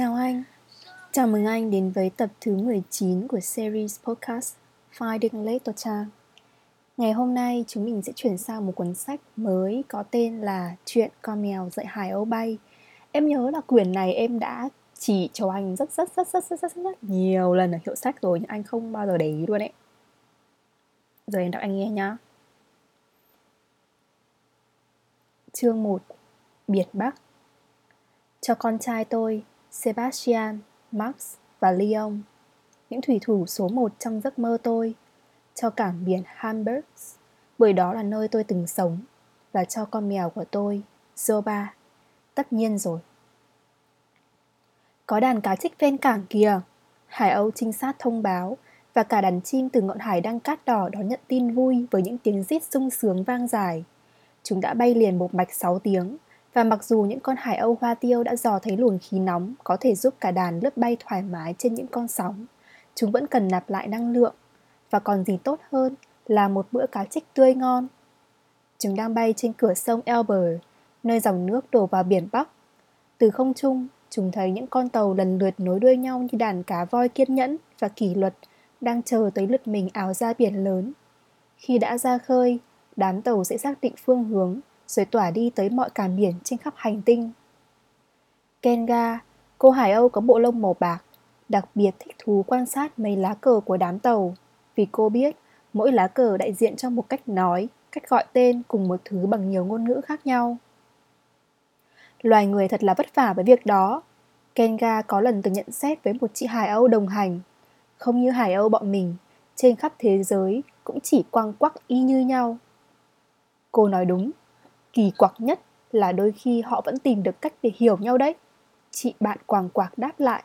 Chào anh, chào mừng anh đến với tập thứ 19 của series podcast Finding Late Ngày hôm nay chúng mình sẽ chuyển sang một cuốn sách mới có tên là Chuyện con mèo dạy Hải Âu bay. Em nhớ là quyển này em đã chỉ cho anh rất rất rất rất rất rất, rất, rất nhiều lần ở hiệu sách rồi nhưng anh không bao giờ để ý luôn ấy. Giờ em đọc anh nghe nhá. Chương 1 Biệt Bắc Cho con trai tôi, Sebastian, Max và Leon, những thủy thủ số một trong giấc mơ tôi, cho cảng biển Hamburg, bởi đó là nơi tôi từng sống, và cho con mèo của tôi, Zoba. Tất nhiên rồi. Có đàn cá trích ven cảng kìa, Hải Âu trinh sát thông báo, và cả đàn chim từ ngọn hải đăng cát đỏ đón nhận tin vui với những tiếng rít sung sướng vang dài. Chúng đã bay liền một mạch 6 tiếng, và mặc dù những con hải âu hoa tiêu đã dò thấy luồng khí nóng có thể giúp cả đàn lướt bay thoải mái trên những con sóng, chúng vẫn cần nạp lại năng lượng. Và còn gì tốt hơn là một bữa cá trích tươi ngon. Chúng đang bay trên cửa sông Elber, nơi dòng nước đổ vào biển Bắc. Từ không trung, chúng thấy những con tàu lần lượt nối đuôi nhau như đàn cá voi kiên nhẫn và kỷ luật đang chờ tới lượt mình áo ra biển lớn. Khi đã ra khơi, đám tàu sẽ xác định phương hướng rồi tỏa đi tới mọi cảng biển trên khắp hành tinh. Kenga, cô Hải Âu có bộ lông màu bạc, đặc biệt thích thú quan sát mấy lá cờ của đám tàu, vì cô biết mỗi lá cờ đại diện cho một cách nói, cách gọi tên cùng một thứ bằng nhiều ngôn ngữ khác nhau. Loài người thật là vất vả với việc đó. Kenga có lần từng nhận xét với một chị Hải Âu đồng hành. Không như Hải Âu bọn mình, trên khắp thế giới cũng chỉ quăng quắc y như nhau. Cô nói đúng, Kỳ quặc nhất là đôi khi họ vẫn tìm được cách để hiểu nhau đấy. Chị bạn quàng quạc đáp lại.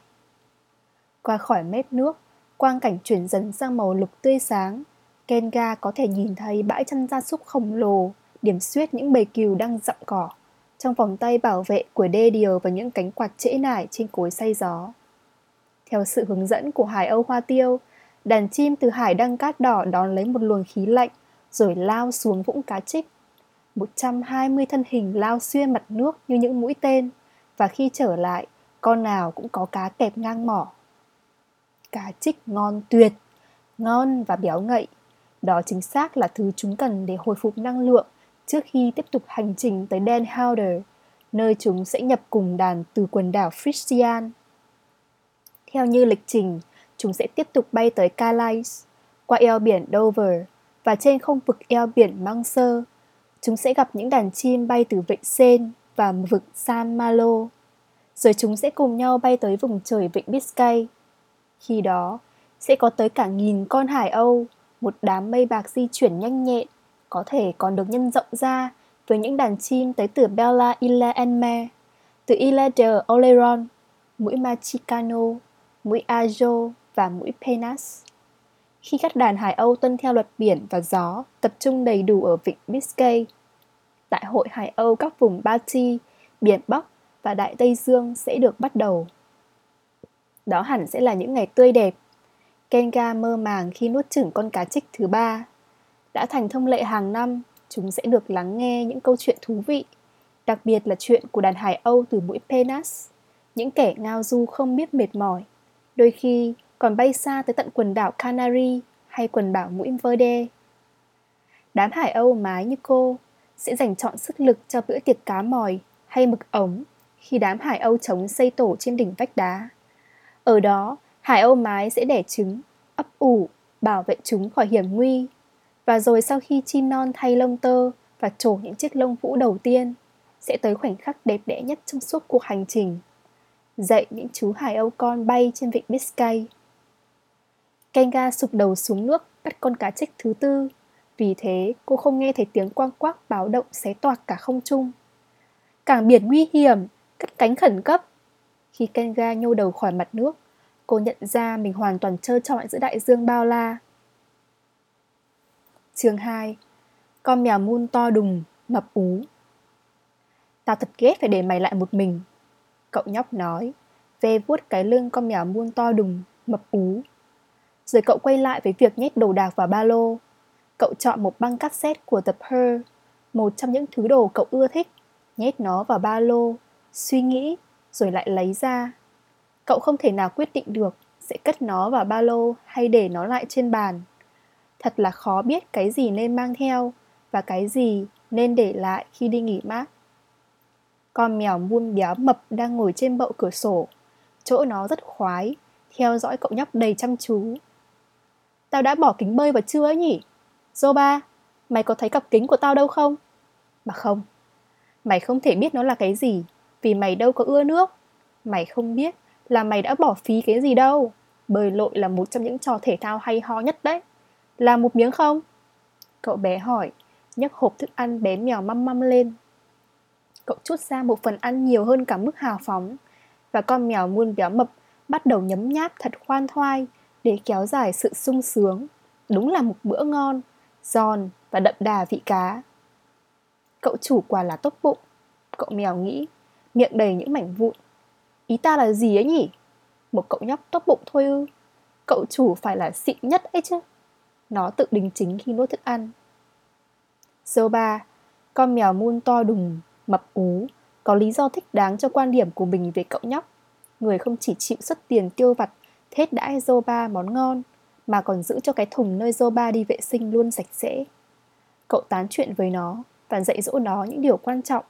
Qua khỏi mép nước, quang cảnh chuyển dần sang màu lục tươi sáng. Kenga có thể nhìn thấy bãi chăn gia súc khổng lồ, điểm xuyết những bầy cừu đang dặm cỏ. Trong vòng tay bảo vệ của đê điều và những cánh quạt trễ nải trên cối say gió. Theo sự hướng dẫn của Hải Âu Hoa Tiêu, đàn chim từ hải đăng cát đỏ đón lấy một luồng khí lạnh rồi lao xuống vũng cá trích 120 thân hình lao xuyên mặt nước như những mũi tên và khi trở lại, con nào cũng có cá kẹp ngang mỏ. Cá trích ngon tuyệt, ngon và béo ngậy. Đó chính xác là thứ chúng cần để hồi phục năng lượng trước khi tiếp tục hành trình tới Den Helder, nơi chúng sẽ nhập cùng đàn từ quần đảo Frisian. Theo như lịch trình, chúng sẽ tiếp tục bay tới Calais, qua eo biển Dover và trên không vực eo biển Manser chúng sẽ gặp những đàn chim bay từ vịnh Sen và vực San Malo. Rồi chúng sẽ cùng nhau bay tới vùng trời vịnh Biscay. Khi đó, sẽ có tới cả nghìn con hải âu, một đám mây bạc di chuyển nhanh nhẹn, có thể còn được nhân rộng ra với những đàn chim tới từ Bella Illa Enme, từ Illa de Oleron, mũi Machicano, mũi Ajo và mũi Penas. Khi các đàn hải âu tuân theo luật biển và gió tập trung đầy đủ ở vịnh Biscay, Đại hội Hải Âu các vùng Balti, Biển Bắc và Đại Tây Dương sẽ được bắt đầu. Đó hẳn sẽ là những ngày tươi đẹp. Kenga mơ màng khi nuốt chửng con cá trích thứ ba. Đã thành thông lệ hàng năm, chúng sẽ được lắng nghe những câu chuyện thú vị, đặc biệt là chuyện của đàn Hải Âu từ mũi Penas, những kẻ ngao du không biết mệt mỏi, đôi khi còn bay xa tới tận quần đảo Canary hay quần đảo mũi Verde. Đám Hải Âu mái như cô sẽ dành chọn sức lực cho bữa tiệc cá mòi hay mực ống khi đám hải âu trống xây tổ trên đỉnh vách đá. Ở đó, hải âu mái sẽ đẻ trứng, ấp ủ, bảo vệ chúng khỏi hiểm nguy. Và rồi sau khi chim non thay lông tơ và trổ những chiếc lông vũ đầu tiên, sẽ tới khoảnh khắc đẹp đẽ nhất trong suốt cuộc hành trình. Dạy những chú hải âu con bay trên vịnh Biscay. Kenga sụp đầu xuống nước bắt con cá trích thứ tư vì thế, cô không nghe thấy tiếng quang quắc báo động xé toạc cả không trung. Cảng biển nguy hiểm, cất cánh khẩn cấp. Khi Kenga nhô đầu khỏi mặt nước, cô nhận ra mình hoàn toàn trơ trọi giữa đại dương bao la. Chương 2 Con mèo mun to đùng, mập ú Tao thật ghét phải để mày lại một mình Cậu nhóc nói Ve vuốt cái lưng con mèo muôn to đùng, mập ú rồi cậu quay lại với việc nhét đồ đạc vào ba lô Cậu chọn một băng cassette của The Pearl, một trong những thứ đồ cậu ưa thích, nhét nó vào ba lô, suy nghĩ, rồi lại lấy ra. Cậu không thể nào quyết định được sẽ cất nó vào ba lô hay để nó lại trên bàn. Thật là khó biết cái gì nên mang theo và cái gì nên để lại khi đi nghỉ mát. Con mèo muôn béo mập đang ngồi trên bậu cửa sổ. Chỗ nó rất khoái, theo dõi cậu nhóc đầy chăm chú. Tao đã bỏ kính bơi vào chưa ấy nhỉ? Zoba, mày có thấy cặp kính của tao đâu không? Mà không, mày không thể biết nó là cái gì, vì mày đâu có ưa nước. Mày không biết là mày đã bỏ phí cái gì đâu. Bơi lội là một trong những trò thể thao hay ho nhất đấy. là một miếng không? Cậu bé hỏi, nhấc hộp thức ăn bé mèo măm măm lên. Cậu chút ra một phần ăn nhiều hơn cả mức hào phóng, và con mèo muôn béo mập bắt đầu nhấm nháp thật khoan thoai để kéo dài sự sung sướng. Đúng là một bữa ngon, giòn và đậm đà vị cá. Cậu chủ quả là tốt bụng, cậu mèo nghĩ, miệng đầy những mảnh vụn. Ý ta là gì ấy nhỉ? Một cậu nhóc tốt bụng thôi ư? Cậu chủ phải là xịn nhất ấy chứ. Nó tự đính chính khi nuốt thức ăn. Zoba, con mèo muôn to đùng, mập ú, có lý do thích đáng cho quan điểm của mình về cậu nhóc. Người không chỉ chịu xuất tiền tiêu vặt, hết đãi Zoba món ngon, mà còn giữ cho cái thùng nơi Zoba đi vệ sinh luôn sạch sẽ. Cậu tán chuyện với nó và dạy dỗ nó những điều quan trọng.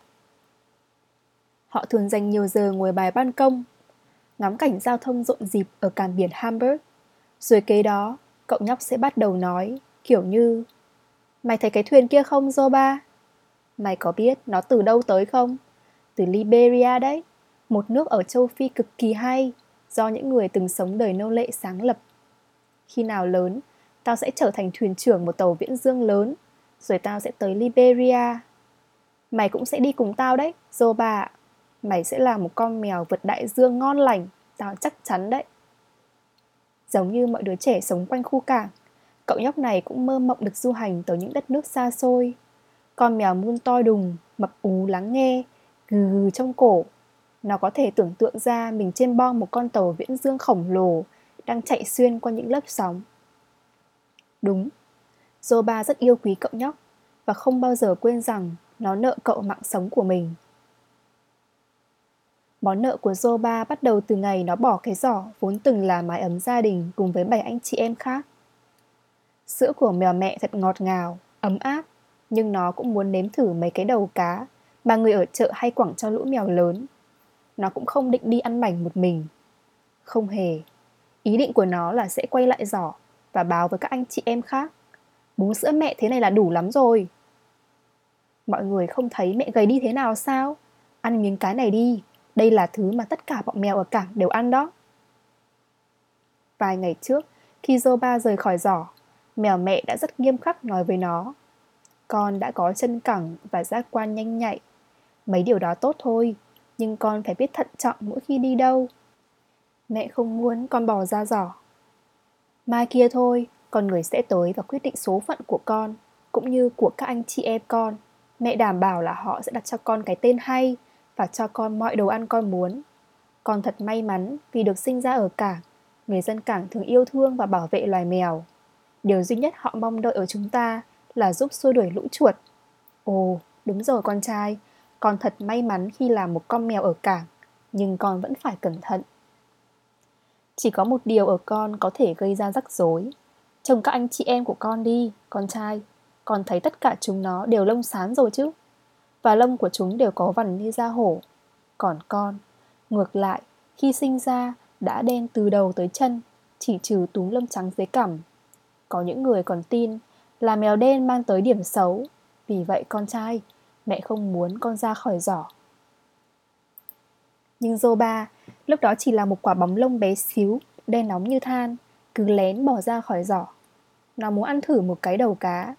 Họ thường dành nhiều giờ ngồi bài ban công, ngắm cảnh giao thông rộn rịp ở cảng biển Hamburg. Rồi kế đó, cậu nhóc sẽ bắt đầu nói, kiểu như Mày thấy cái thuyền kia không, Zoba? Mày có biết nó từ đâu tới không? Từ Liberia đấy, một nước ở châu Phi cực kỳ hay, do những người từng sống đời nô lệ sáng lập. Khi nào lớn, tao sẽ trở thành thuyền trưởng một tàu viễn dương lớn, rồi tao sẽ tới Liberia. Mày cũng sẽ đi cùng tao đấy, Zoba Mày sẽ là một con mèo vượt đại dương ngon lành, tao chắc chắn đấy. Giống như mọi đứa trẻ sống quanh khu cảng, cậu nhóc này cũng mơ mộng được du hành tới những đất nước xa xôi. Con mèo muôn to đùng, mập ú lắng nghe, gừ gừ trong cổ. Nó có thể tưởng tượng ra mình trên bong một con tàu viễn dương khổng lồ đang chạy xuyên qua những lớp sóng. Đúng, Zoba rất yêu quý cậu nhóc và không bao giờ quên rằng nó nợ cậu mạng sống của mình. Món nợ của Zoba bắt đầu từ ngày nó bỏ cái giỏ vốn từng là mái ấm gia đình cùng với bảy anh chị em khác. Sữa của mèo mẹ thật ngọt ngào, ấm áp, nhưng nó cũng muốn nếm thử mấy cái đầu cá mà người ở chợ hay quẳng cho lũ mèo lớn. Nó cũng không định đi ăn mảnh một mình. Không hề. Ý định của nó là sẽ quay lại giỏ và báo với các anh chị em khác. Bú sữa mẹ thế này là đủ lắm rồi. Mọi người không thấy mẹ gầy đi thế nào sao? Ăn miếng cái này đi, đây là thứ mà tất cả bọn mèo ở cảng đều ăn đó. Vài ngày trước, khi Zoba rời khỏi giỏ, mèo mẹ đã rất nghiêm khắc nói với nó. Con đã có chân cẳng và giác quan nhanh nhạy. Mấy điều đó tốt thôi, nhưng con phải biết thận trọng mỗi khi đi đâu. Mẹ không muốn con bỏ ra giỏ. Mai kia thôi, con người sẽ tới và quyết định số phận của con, cũng như của các anh chị em con. Mẹ đảm bảo là họ sẽ đặt cho con cái tên hay và cho con mọi đồ ăn con muốn. Con thật may mắn vì được sinh ra ở cảng. Người dân cảng thường yêu thương và bảo vệ loài mèo. Điều duy nhất họ mong đợi ở chúng ta là giúp xua đuổi lũ chuột. Ồ, đúng rồi con trai, con thật may mắn khi là một con mèo ở cảng, nhưng con vẫn phải cẩn thận. Chỉ có một điều ở con có thể gây ra rắc rối. Chồng các anh chị em của con đi, con trai. Con thấy tất cả chúng nó đều lông xám rồi chứ và lông của chúng đều có vằn như da hổ. Còn con, ngược lại, khi sinh ra đã đen từ đầu tới chân, chỉ trừ túm lông trắng dưới cằm. Có những người còn tin là mèo đen mang tới điểm xấu, vì vậy con trai, mẹ không muốn con ra khỏi giỏ. Nhưng Zoba lúc đó chỉ là một quả bóng lông bé xíu, đen nóng như than, cứ lén bỏ ra khỏi giỏ. Nó muốn ăn thử một cái đầu cá,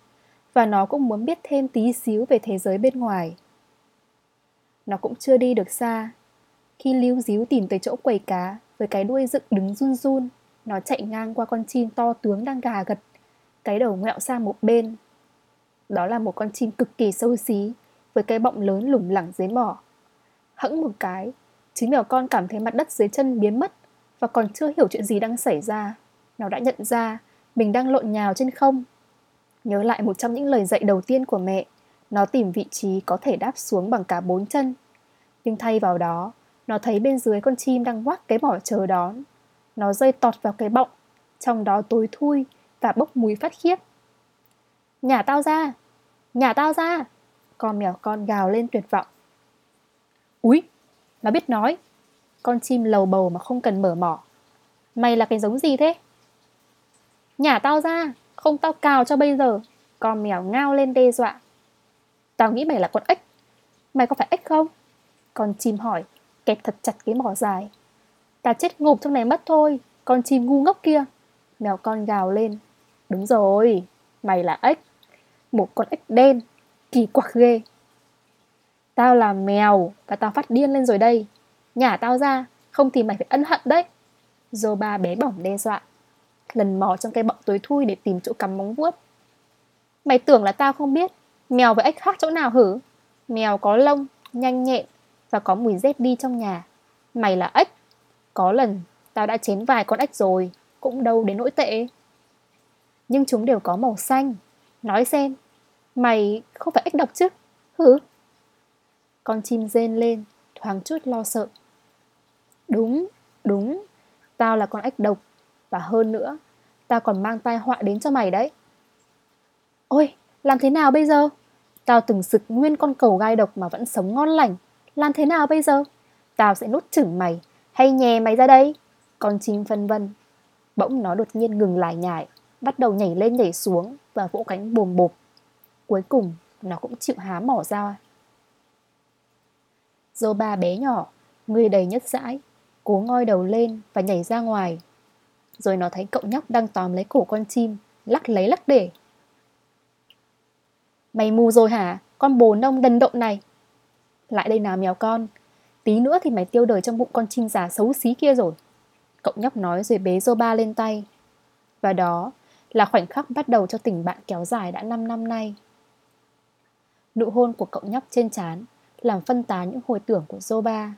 và nó cũng muốn biết thêm tí xíu về thế giới bên ngoài. Nó cũng chưa đi được xa. Khi lưu díu tìm tới chỗ quầy cá với cái đuôi dựng đứng run run, nó chạy ngang qua con chim to tướng đang gà gật, cái đầu ngẹo sang một bên. Đó là một con chim cực kỳ xấu xí, với cái bọng lớn lủng lẳng dưới mỏ. Hẫng một cái, chính mèo con cảm thấy mặt đất dưới chân biến mất và còn chưa hiểu chuyện gì đang xảy ra. Nó đã nhận ra mình đang lộn nhào trên không Nhớ lại một trong những lời dạy đầu tiên của mẹ, nó tìm vị trí có thể đáp xuống bằng cả bốn chân. Nhưng thay vào đó, Nó thấy bên dưới con chim đang ngoác cái mỏ chờ đón. Nó rơi tọt vào cái bọng, trong đó tối thui và bốc mùi phát khiếp. Nhả tao ra! Nhả tao ra! Con mèo con gào lên tuyệt vọng. Úi! Nó biết nói. Con chim lầu bầu mà không cần mở mỏ. Mày là cái giống gì thế? Nhả tao ra! Không tao cào cho bây giờ. Con mèo ngao lên đe dọa. Tao nghĩ mày là con ếch. Mày có phải ếch không? Con chim hỏi, kẹp thật chặt cái mỏ dài. Ta chết ngộp trong này mất thôi, con chim ngu ngốc kia. Mèo con gào lên. Đúng rồi, mày là ếch. Một con ếch đen, kỳ quặc ghê. Tao là mèo và tao phát điên lên rồi đây. Nhả tao ra, không thì mày phải ân hận đấy. Dô ba bé bỏng đe dọa. Lần mò trong cây bọng tối thui để tìm chỗ cắm móng vuốt. Mày tưởng là tao không biết Mèo với ếch khác chỗ nào hử Mèo có lông, nhanh nhẹn Và có mùi dép đi trong nhà Mày là ếch Có lần tao đã chén vài con ếch rồi Cũng đâu đến nỗi tệ Nhưng chúng đều có màu xanh Nói xem Mày không phải ếch độc chứ Hử Con chim rên lên Thoáng chút lo sợ Đúng, đúng Tao là con ếch độc Và hơn nữa Tao còn mang tai họa đến cho mày đấy Ôi, làm thế nào bây giờ? Tao từng sực nguyên con cầu gai độc mà vẫn sống ngon lành. Làm thế nào bây giờ? Tao sẽ nút chửng mày, hay nhè mày ra đây? Con chim phân vân. Bỗng nó đột nhiên ngừng lại nhải, bắt đầu nhảy lên nhảy xuống và vỗ cánh bồm bộp. Cuối cùng, nó cũng chịu há mỏ ra. Dô ba bé nhỏ, người đầy nhất dãi, cố ngoi đầu lên và nhảy ra ngoài. Rồi nó thấy cậu nhóc đang tóm lấy cổ con chim, lắc lấy lắc để Mày mù rồi hả? Con bồ nông đần độn này. Lại đây nào mèo con. Tí nữa thì mày tiêu đời trong bụng con chim già xấu xí kia rồi. Cậu nhóc nói rồi bế ba lên tay. Và đó là khoảnh khắc bắt đầu cho tình bạn kéo dài đã 5 năm nay. Nụ hôn của cậu nhóc trên trán làm phân tán những hồi tưởng của Zoba.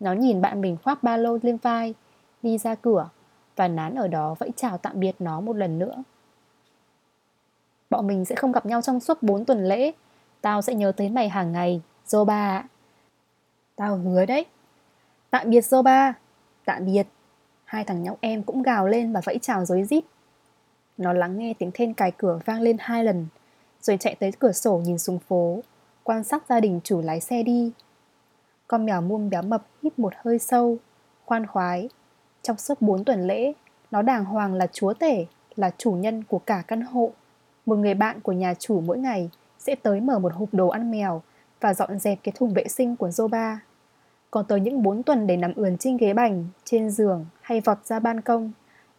Nó nhìn bạn mình khoác ba lô lên vai, đi ra cửa và nán ở đó vẫy chào tạm biệt nó một lần nữa. Bọn mình sẽ không gặp nhau trong suốt 4 tuần lễ. Tao sẽ nhớ tới mày hàng ngày Zoba ạ. Tao hứa đấy. Tạm biệt Zoba Tạm biệt. Hai thằng nhóc em cũng gào lên và vẫy chào dối rít. Nó lắng nghe tiếng then cài cửa vang lên hai lần. Rồi chạy tới cửa sổ nhìn xuống phố Quan sát gia đình chủ lái xe đi. Con mèo muông béo mập hít một hơi sâu Khoan khoái. Trong suốt 4 tuần lễ Nó đàng hoàng là chúa tể Là chủ nhân của cả căn hộ. Một người bạn của nhà chủ mỗi ngày sẽ tới mở một hộp đồ ăn mèo và dọn dẹp cái thùng vệ sinh của Zoba. Còn tới những 4 tuần để nằm ườn trên ghế bành, trên giường hay vọt ra ban công,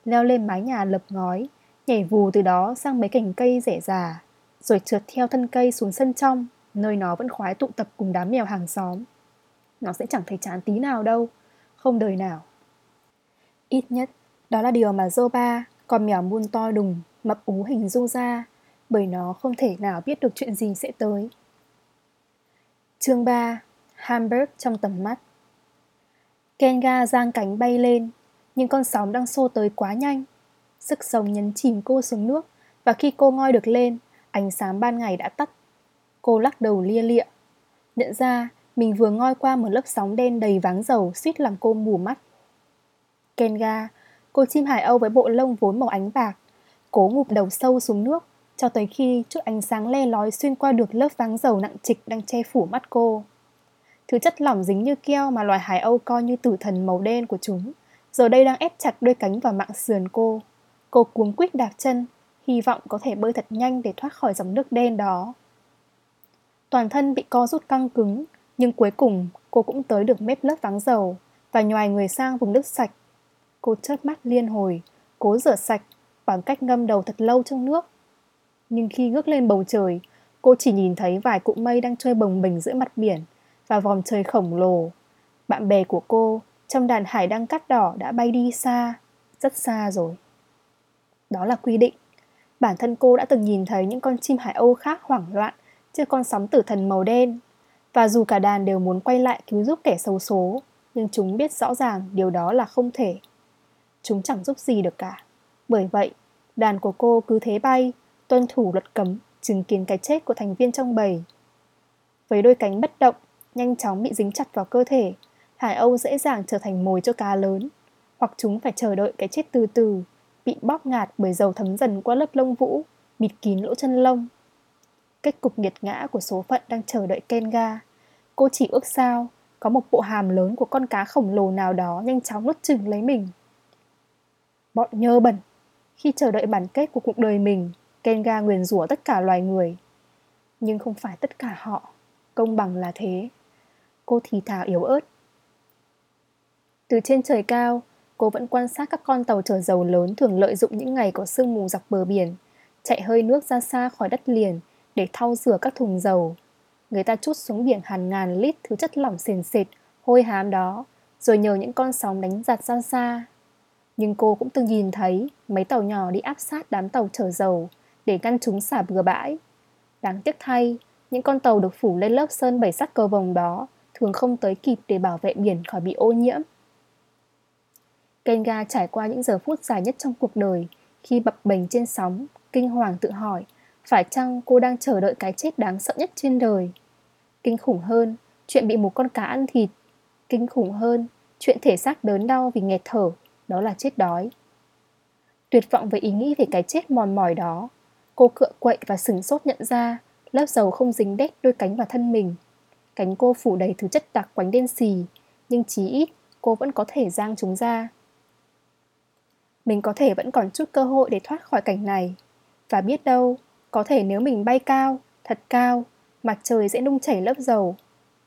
leo lên mái nhà lợp ngói, nhảy vù từ đó sang mấy cành cây rẻ già, rồi trượt theo thân cây xuống sân trong, nơi nó vẫn khoái tụ tập cùng đám mèo hàng xóm. Nó sẽ chẳng thấy chán tí nào đâu, không đời nào. Ít nhất, đó là điều mà Zoba, con mèo muôn to đùng, mập ú hình du ra, bởi nó không thể nào biết được chuyện gì sẽ tới. Chương 3 Hamburg trong tầm mắt Kenga giang cánh bay lên, nhưng con sóng đang xô tới quá nhanh. Sức sống nhấn chìm cô xuống nước, và khi cô ngoi được lên, ánh sáng ban ngày đã tắt. Cô lắc đầu lia lịa. Nhận ra, mình vừa ngoi qua một lớp sóng đen đầy váng dầu suýt làm cô mù mắt. Kenga, cô chim hải âu với bộ lông vốn màu ánh bạc, cố ngụp đầu sâu xuống nước, cho tới khi chút ánh sáng le lói xuyên qua được lớp váng dầu nặng trịch đang che phủ mắt cô. Thứ chất lỏng dính như keo mà loài hải âu coi như tử thần màu đen của chúng, giờ đây đang ép chặt đôi cánh vào mạng sườn cô. Cô cuống quýt đạp chân, hy vọng có thể bơi thật nhanh để thoát khỏi dòng nước đen đó. Toàn thân bị co rút căng cứng, nhưng cuối cùng cô cũng tới được mép lớp vắng dầu và nhòi người sang vùng nước sạch. Cô chớp mắt liên hồi, cố rửa sạch bằng cách ngâm đầu thật lâu trong nước nhưng khi ngước lên bầu trời, cô chỉ nhìn thấy vài cụm mây đang chơi bồng bềnh giữa mặt biển và vòm trời khổng lồ. Bạn bè của cô trong đàn hải đăng cắt đỏ đã bay đi xa, rất xa rồi. Đó là quy định. Bản thân cô đã từng nhìn thấy những con chim hải âu khác hoảng loạn trước con sóng tử thần màu đen. Và dù cả đàn đều muốn quay lại cứu giúp kẻ xấu số, nhưng chúng biết rõ ràng điều đó là không thể. Chúng chẳng giúp gì được cả. Bởi vậy, đàn của cô cứ thế bay, tuân thủ luật cấm, chứng kiến cái chết của thành viên trong bầy. Với đôi cánh bất động, nhanh chóng bị dính chặt vào cơ thể, Hải Âu dễ dàng trở thành mồi cho cá lớn, hoặc chúng phải chờ đợi cái chết từ từ, bị bóp ngạt bởi dầu thấm dần qua lớp lông vũ, bịt kín lỗ chân lông. Kết cục nghiệt ngã của số phận đang chờ đợi Kenga. Cô chỉ ước sao có một bộ hàm lớn của con cá khổng lồ nào đó nhanh chóng nuốt chừng lấy mình. Bọn nhơ bẩn. Khi chờ đợi bản kết của cuộc đời mình, Kenga nguyền rủa tất cả loài người. Nhưng không phải tất cả họ. Công bằng là thế. Cô thì thào yếu ớt. Từ trên trời cao, cô vẫn quan sát các con tàu chở dầu lớn thường lợi dụng những ngày có sương mù dọc bờ biển, chạy hơi nước ra xa khỏi đất liền để thau rửa các thùng dầu. Người ta chút xuống biển hàng ngàn lít thứ chất lỏng sền sệt, hôi hám đó, rồi nhờ những con sóng đánh giặt ra xa. Nhưng cô cũng từng nhìn thấy mấy tàu nhỏ đi áp sát đám tàu chở dầu để ngăn chúng xả bừa bãi. Đáng tiếc thay, những con tàu được phủ lên lớp sơn bảy sắc cầu vồng đó thường không tới kịp để bảo vệ biển khỏi bị ô nhiễm. Kenga trải qua những giờ phút dài nhất trong cuộc đời khi bập bềnh trên sóng, kinh hoàng tự hỏi phải chăng cô đang chờ đợi cái chết đáng sợ nhất trên đời. Kinh khủng hơn, chuyện bị một con cá ăn thịt. Kinh khủng hơn, chuyện thể xác đớn đau vì nghẹt thở, đó là chết đói. Tuyệt vọng với ý nghĩ về cái chết mòn mỏi đó, cô cựa quậy và sừng sốt nhận ra lớp dầu không dính đét đôi cánh vào thân mình. Cánh cô phủ đầy thứ chất đặc quánh đen xì, nhưng chí ít cô vẫn có thể giang chúng ra. Mình có thể vẫn còn chút cơ hội để thoát khỏi cảnh này. Và biết đâu, có thể nếu mình bay cao, thật cao, mặt trời sẽ nung chảy lớp dầu.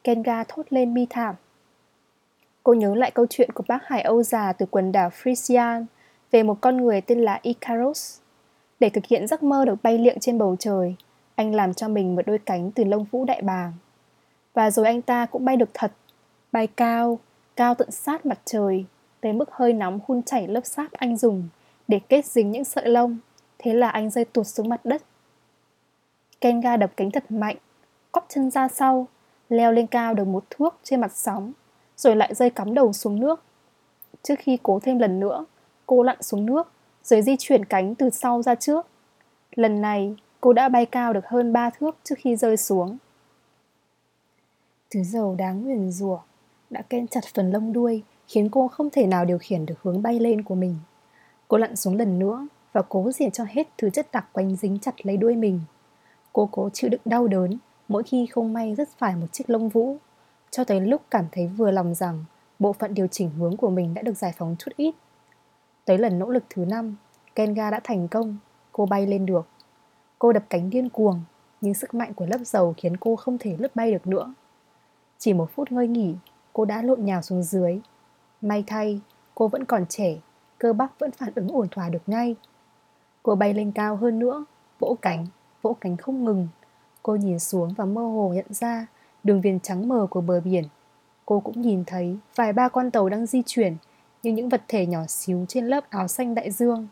Kenga thốt lên bi thảm. Cô nhớ lại câu chuyện của bác Hải Âu già từ quần đảo Frisian về một con người tên là Icarus. Để thực hiện giấc mơ được bay liệng trên bầu trời, anh làm cho mình một đôi cánh từ lông vũ đại bàng. Và rồi anh ta cũng bay được thật, bay cao, cao tận sát mặt trời, tới mức hơi nóng hun chảy lớp sáp anh dùng để kết dính những sợi lông. Thế là anh rơi tuột xuống mặt đất. Kenga đập cánh thật mạnh, cóp chân ra sau, leo lên cao được một thước trên mặt sóng, rồi lại rơi cắm đầu xuống nước. Trước khi cố thêm lần nữa, cô lặn xuống nước, rồi di chuyển cánh từ sau ra trước. Lần này, cô đã bay cao được hơn ba thước trước khi rơi xuống. Thứ dầu đáng nguyền rủa đã ken chặt phần lông đuôi khiến cô không thể nào điều khiển được hướng bay lên của mình. Cô lặn xuống lần nữa và cố diệt cho hết thứ chất đặc quanh dính chặt lấy đuôi mình. Cô cố chịu đựng đau đớn mỗi khi không may rất phải một chiếc lông vũ, cho tới lúc cảm thấy vừa lòng rằng bộ phận điều chỉnh hướng của mình đã được giải phóng chút ít. Tới lần nỗ lực thứ năm, Kenga đã thành công, cô bay lên được. Cô đập cánh điên cuồng, nhưng sức mạnh của lớp dầu khiến cô không thể lướt bay được nữa. Chỉ một phút ngơi nghỉ, cô đã lộn nhào xuống dưới. May thay, cô vẫn còn trẻ, cơ bắp vẫn phản ứng ổn thỏa được ngay. Cô bay lên cao hơn nữa, vỗ cánh, vỗ cánh không ngừng. Cô nhìn xuống và mơ hồ nhận ra đường viền trắng mờ của bờ biển. Cô cũng nhìn thấy vài ba con tàu đang di chuyển như những vật thể nhỏ xíu trên lớp áo xanh đại dương.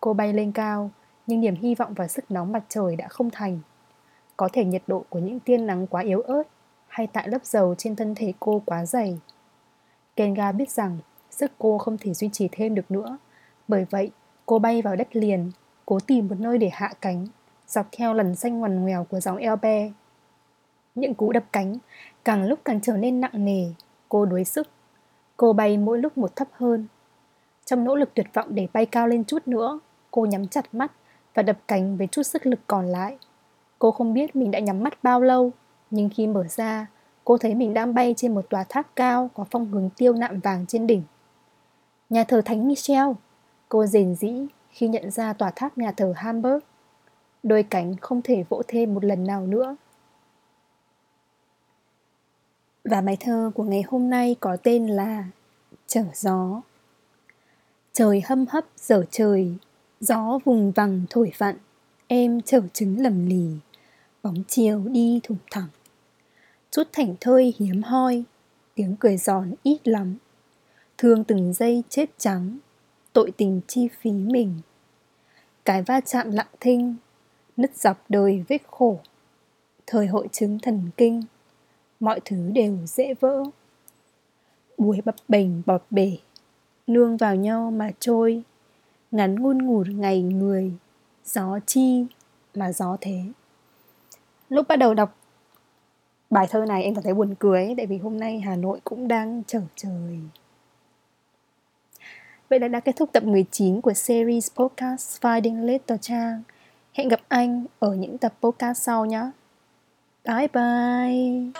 Cô bay lên cao, nhưng niềm hy vọng và sức nóng mặt trời đã không thành. Có thể nhiệt độ của những tia nắng quá yếu ớt hay tại lớp dầu trên thân thể cô quá dày. Kenga biết rằng sức cô không thể duy trì thêm được nữa. Bởi vậy, cô bay vào đất liền, cố tìm một nơi để hạ cánh, dọc theo lần xanh ngoằn ngoèo của dòng Elbe. Những cú đập cánh càng lúc càng trở nên nặng nề, cô đuối sức. Cô bay mỗi lúc một thấp hơn. Trong nỗ lực tuyệt vọng để bay cao lên chút nữa, cô nhắm chặt mắt và đập cánh với chút sức lực còn lại. Cô không biết mình đã nhắm mắt bao lâu, nhưng khi mở ra, cô thấy mình đang bay trên một tòa tháp cao có phong hướng tiêu nạm vàng trên đỉnh. Nhà thờ Thánh Michel, cô rền rĩ khi nhận ra tòa tháp nhà thờ Hamburg. Đôi cánh không thể vỗ thêm một lần nào nữa. Và bài thơ của ngày hôm nay có tên là Trở gió. Trời hâm hấp dở trời, gió vùng vằng thổi vặn, em trở trứng lầm lì, bóng chiều đi thủng thẳng. Chút thảnh thơi hiếm hoi, tiếng cười giòn ít lắm. Thương từng giây chết trắng, tội tình chi phí mình. Cái va chạm lặng thinh, nứt dọc đời vết khổ. Thời hội chứng thần kinh, mọi thứ đều dễ vỡ. Buổi bập bềnh bọt bể, nương vào nhau mà trôi, ngắn ngun ngủn ngày người, gió chi mà gió thế. Lúc bắt đầu đọc bài thơ này em cảm thấy buồn cười ấy, tại vì hôm nay Hà Nội cũng đang trở trời. Vậy là đã kết thúc tập 19 của series podcast Finding Little Trang. Hẹn gặp anh ở những tập podcast sau nhé. Bye bye.